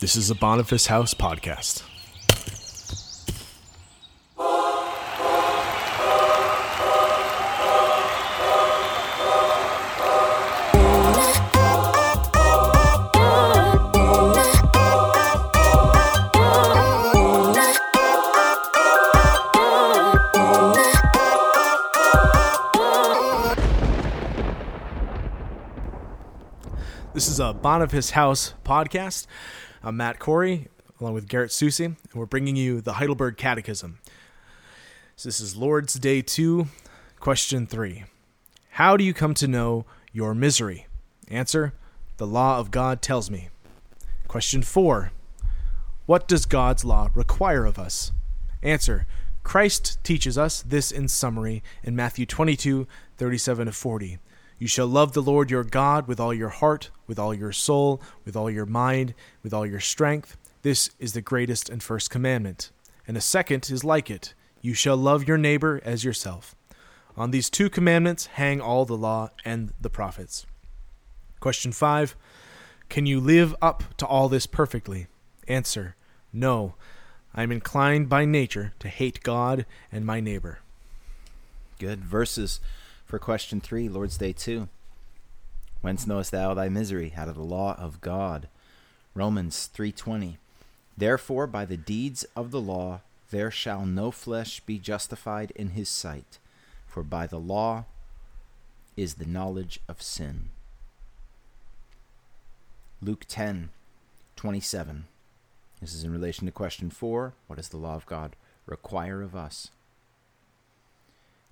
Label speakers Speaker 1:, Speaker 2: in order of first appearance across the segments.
Speaker 1: This is a Boniface House podcast. This is a Boniface House podcast. I'm Matt Corey, along with Garrett Susi, and we're bringing you the Heidelberg Catechism. So this is Lord's Day 2, question 3. How do you come to know your misery? Answer The law of God tells me. Question 4. What does God's law require of us? Answer Christ teaches us this in summary in Matthew 22 37 to 40. You shall love the Lord your God with all your heart, with all your soul, with all your mind, with all your strength. This is the greatest and first commandment. And a second is like it You shall love your neighbor as yourself. On these two commandments hang all the law and the prophets. Question 5 Can you live up to all this perfectly? Answer No. I am inclined by nature to hate God and my neighbor.
Speaker 2: Good. Verses for question three, Lord's Day 2. Whence knowest thou thy misery? Out of the law of God. Romans 3.20. Therefore by the deeds of the law there shall no flesh be justified in his sight, for by the law is the knowledge of sin. Luke 10.27. This is in relation to question four. What does the law of God require of us?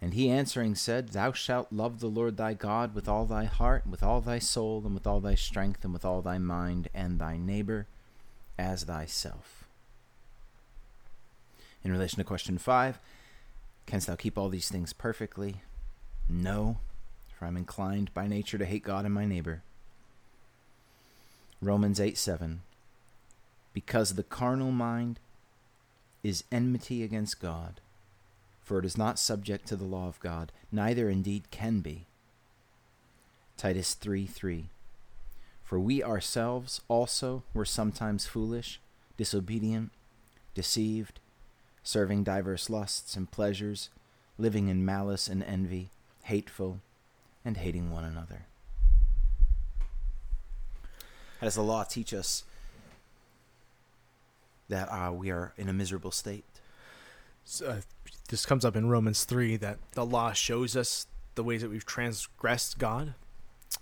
Speaker 2: And he answering said, Thou shalt love the Lord thy God with all thy heart, and with all thy soul, and with all thy strength, and with all thy mind, and thy neighbor as thyself. In relation to question five, canst thou keep all these things perfectly? No, for I'm inclined by nature to hate God and my neighbor. Romans 8 7. Because the carnal mind is enmity against God for it is not subject to the law of God, neither indeed can be. Titus 3 3. For we ourselves also were sometimes foolish, disobedient, deceived, serving diverse lusts and pleasures, living in malice and envy, hateful, and hating one another. How does the law teach us that uh, we are in a miserable state?
Speaker 1: Uh, this comes up in Romans 3 that the law shows us the ways that we've transgressed God,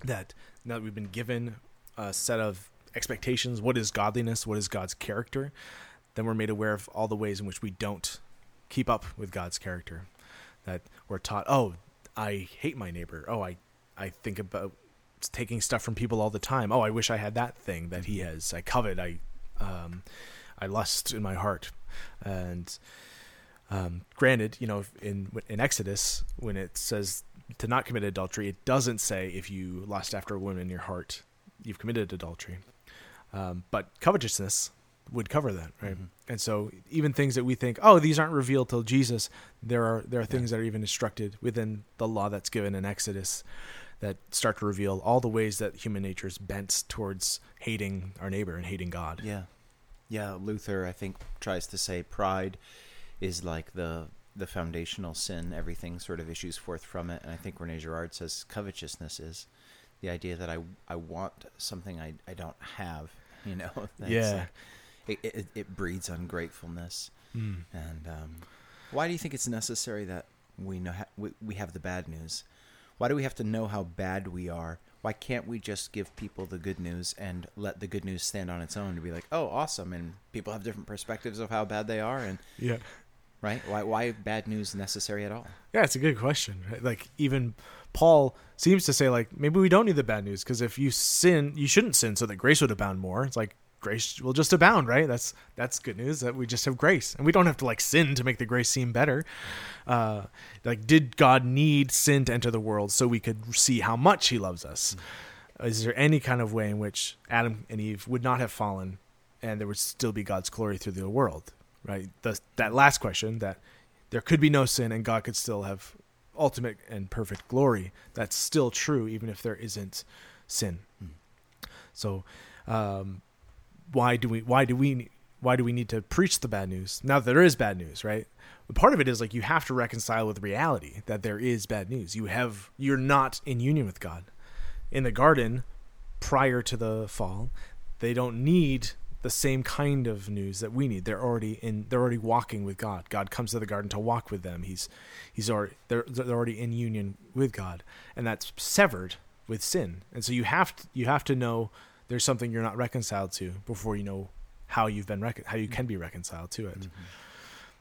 Speaker 1: that now that we've been given a set of expectations what is godliness, what is God's character, then we're made aware of all the ways in which we don't keep up with God's character. That we're taught, oh, I hate my neighbor. Oh, I, I think about taking stuff from people all the time. Oh, I wish I had that thing that he has. I covet. I, um, I lust in my heart, and um, granted, you know, in in Exodus, when it says to not commit adultery, it doesn't say if you lust after a woman in your heart, you've committed adultery. Um, but covetousness would cover that, right? Mm-hmm. And so, even things that we think, oh, these aren't revealed till Jesus, there are there are things yeah. that are even instructed within the law that's given in Exodus that start to reveal all the ways that human nature is bent towards hating our neighbor and hating God.
Speaker 2: Yeah, yeah. Luther, I think, tries to say pride is like the the foundational sin. Everything sort of issues forth from it, and I think Rene Girard says covetousness is the idea that I I want something I I don't have. You know,
Speaker 1: yeah.
Speaker 2: Like, it, it, it breeds ungratefulness.
Speaker 1: Mm.
Speaker 2: And um, why do you think it's necessary that we know ha- we, we have the bad news? Why do we have to know how bad we are? Why can't we just give people the good news and let the good news stand on its own to be like, oh, awesome, and people have different perspectives of how bad they are, and
Speaker 1: yeah,
Speaker 2: right? Why why bad news necessary at all?
Speaker 1: Yeah, it's a good question. Like even Paul seems to say like maybe we don't need the bad news because if you sin, you shouldn't sin so that grace would abound more. It's like grace will just abound, right? That's that's good news that we just have grace and we don't have to like sin to make the grace seem better. Uh, like did God need sin to enter the world so we could see how much He loves us? Mm-hmm. Is there any kind of way in which Adam and Eve would not have fallen and there would still be God's glory through the world? Right? The, that last question that there could be no sin and God could still have ultimate and perfect glory. That's still true, even if there isn't sin. Mm. So, um, why do we why do we why do we need to preach the bad news now that there is bad news right but part of it is like you have to reconcile with reality that there is bad news you have you're not in union with god in the garden prior to the fall they don't need the same kind of news that we need they're already in they're already walking with god god comes to the garden to walk with them he's he's already they're, they're already in union with god and that's severed with sin and so you have to you have to know there's something you're not reconciled to before you know how you've been rec- how you can be reconciled to it.
Speaker 2: Mm-hmm.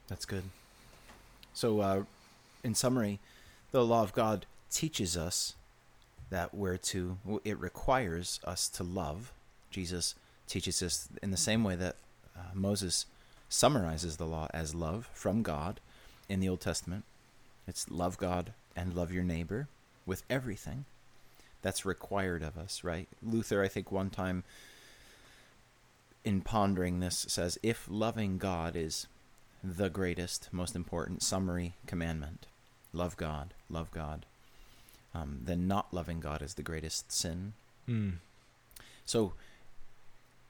Speaker 2: That's good. So, uh, in summary, the law of God teaches us that we're to. It requires us to love. Jesus teaches us in the same way that uh, Moses summarizes the law as love from God in the Old Testament. It's love God and love your neighbor with everything. That's required of us, right? Luther, I think, one time in pondering this says if loving God is the greatest, most important summary commandment, love God, love God, um, then not loving God is the greatest sin.
Speaker 1: Mm.
Speaker 2: So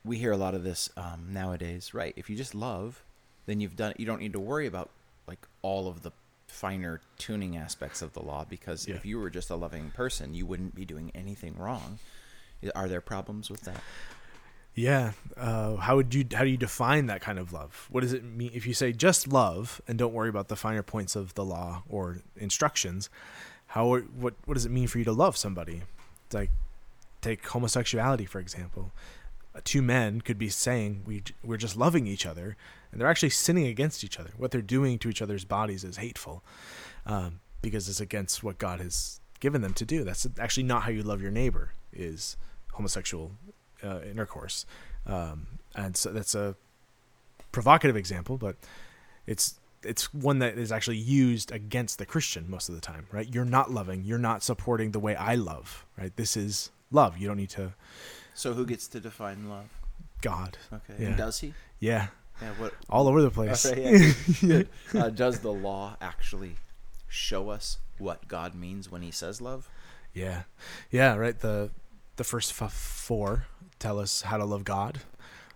Speaker 2: we hear a lot of this um, nowadays, right? If you just love, then you've done. You don't need to worry about like all of the finer tuning aspects of the law because
Speaker 1: Yeah.
Speaker 2: if you were just a loving person, you wouldn't be doing anything wrong. Are there problems with that?
Speaker 1: Yeah. Uh, how would you how do you define that kind of love? What does it mean if you say just love and don't worry about the finer points of the law or instructions? How what what does it mean for you to love somebody? It's like take homosexuality for example. Two men could be saying we we're just loving each other, and they're actually sinning against each other. What they're doing to each other's bodies is hateful, um, because it's against what God has given them to do. That's actually not how you love your neighbor. Is homosexual uh, intercourse, um, and so that's a provocative example, but it's it's one that is actually used against the Christian most of the time, right? You're not loving, you're not supporting the way I love, right? This is love. You don't need to
Speaker 2: So who gets to define love?
Speaker 1: God,
Speaker 2: Okay,
Speaker 1: Yeah.
Speaker 2: and does he?
Speaker 1: yeah,
Speaker 2: Yeah. What?
Speaker 1: all over the place.
Speaker 2: Okay, yeah, good, good. Uh, does the law actually show us what God means when He says love?
Speaker 1: Yeah, yeah, right. The the first f- four tell us how to love God,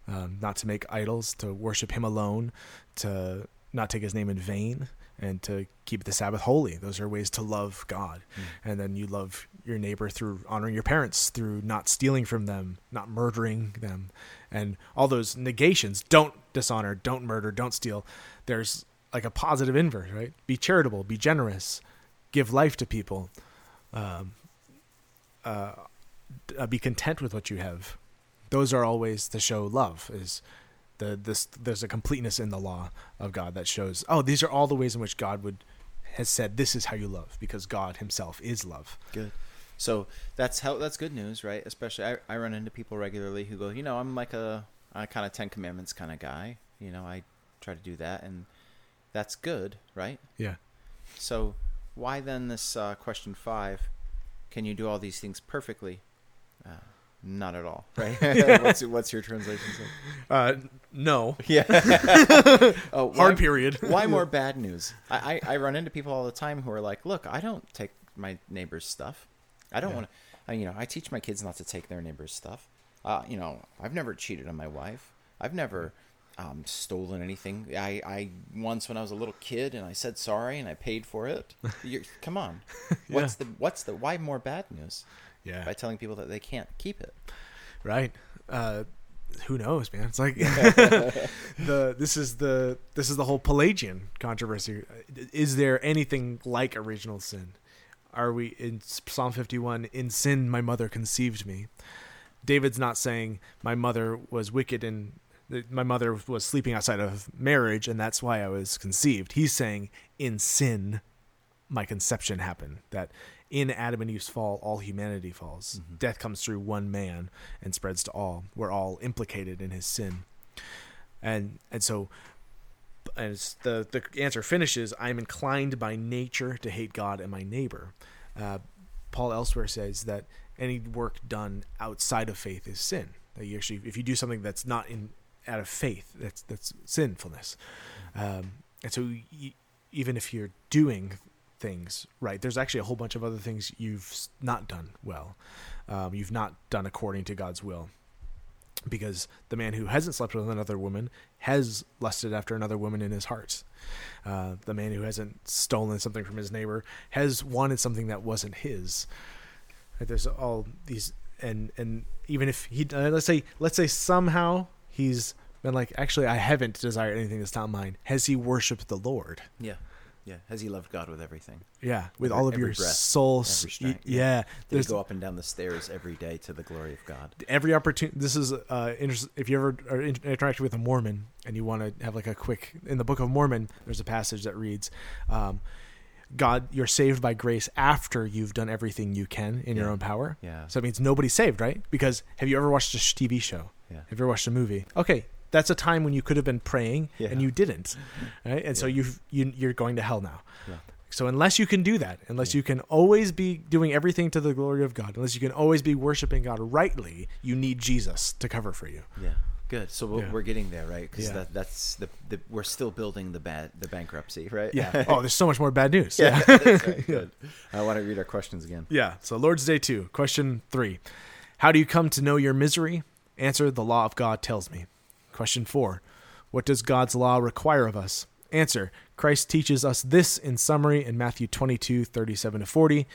Speaker 1: um, not to make idols, to worship Him alone, to not take His name in vain, and to keep the Sabbath holy. Those are ways to love God. And then you love your neighbor through honoring your parents, through not stealing from them, not murdering them, and all those negations. Don't dishonor, don't murder, don't steal. There's like a positive inverse, right? Be charitable, be generous, give life to people. Um, uh, uh, be content with what you have. Those are all ways to show love. Is the this there's a completeness in the law of God that shows oh these are all the ways in which God would has said this is how you love because God Himself is love.
Speaker 2: Good. So that's how that's good news, right? Especially I, I run into people regularly who go, you know, I'm like a I kind of Ten Commandments kind of guy. You know, I try to do that, and that's good, right?
Speaker 1: Yeah.
Speaker 2: So why then this uh, question five? Can you do all these things perfectly? Uh, not at all, right? what's, what's your translation say?
Speaker 1: Uh, no.
Speaker 2: Yeah. oh,
Speaker 1: Hard
Speaker 2: why-
Speaker 1: period.
Speaker 2: why more bad news? I, I, I run into people all the time who are like, look, I don't take my neighbor's stuff. I don't
Speaker 1: Yeah.
Speaker 2: want to, you know, I teach my kids not to take their neighbor's stuff. Uh, you know, I've never cheated on my wife. I've never um, stolen anything. I, I once when I was a little kid and I said sorry and I paid for it. You're, come on, what's the what's the why more bad news
Speaker 1: Yeah.
Speaker 2: by telling people that they can't keep it?
Speaker 1: right. Uh who knows man? It's like the this is the this is the whole pelagian controversy. Is there anything like original sin? Are we in psalm 51 in sin my mother conceived me. David's not saying my mother was wicked and my mother was sleeping outside of marriage and that's why i was conceived. He's saying in sin my conception happened. That in adam and eve's fall all humanity falls. Death comes through one man and spreads to all. We're all implicated in his sin. And and so as the the answer finishes i'm inclined by nature to hate god and my neighbor. Uh, paul elsewhere says that any work done outside of faith is sin. That you actually if you do something that's not in out of faith that's that's sinfulness. Um, and so y- even if you're doing things right there's actually a whole bunch of other things you've not done well um, you've not done according to god's will because the man who hasn't slept with another woman has lusted after another woman in his heart. Uh, the man who hasn't stolen something from his neighbor has wanted something that wasn't his. There's all these, and and even if he, uh, let's say, let's say somehow he's been like, actually, I haven't desired anything that's not mine. Has he worshipped the Lord?
Speaker 2: Yeah. Yeah. Has he loved God with everything?
Speaker 1: Yeah, with
Speaker 2: Every-
Speaker 1: all of your
Speaker 2: breath,
Speaker 1: soul. yeah,
Speaker 2: yeah. Did go up and down the stairs every day to the glory of God?
Speaker 1: every opportunity. This is uh, inter- if you ever are in- interacting with a Mormon and you want to have like a quick in the Book of Mormon, there's a passage that reads, um, "God, you're saved by grace after you've done everything you can in your own power."
Speaker 2: Yeah.
Speaker 1: So it means nobody's saved, right? Because have you ever watched a TV show?
Speaker 2: Yeah.
Speaker 1: Have you ever watched a movie? Okay, that's a time when you could have been praying
Speaker 2: Yeah.
Speaker 1: and you didn't, right? And so
Speaker 2: Yeah.
Speaker 1: you've, you you're going to hell now.
Speaker 2: Yeah.
Speaker 1: So unless you can do that, unless you can always be doing everything to the glory of God, unless you can always be worshiping God rightly, you need Jesus to cover for you.
Speaker 2: Yeah. Good. So we're,
Speaker 1: Yeah.
Speaker 2: we're getting there, right? Because
Speaker 1: Yeah.
Speaker 2: that, that's the, the we're still building the bad the bankruptcy, right?
Speaker 1: Yeah. oh, there's so much more bad news.
Speaker 2: yeah.
Speaker 1: Yeah.
Speaker 2: right. Good. I want to read our questions again.
Speaker 1: Yeah. So Lord's Day 2, question 3. How do you come to know your misery? Answer, the law of God tells me. Question 4. What does God's law require of us? Answer, Christ teaches us this in summary in Matthew 22, 37 to 40.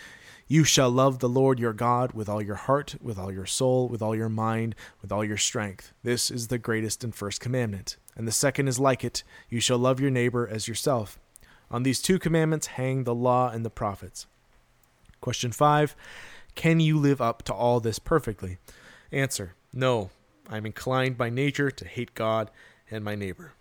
Speaker 1: You shall love the Lord your God with all your heart, with all your soul, with all your mind, with all your strength. This is the greatest and first commandment. And the second is like it you shall love your neighbor as yourself. On these two commandments hang the law and the prophets. Question 5 Can you live up to all this perfectly? Answer No. I'm inclined by nature to hate God and my neighbor.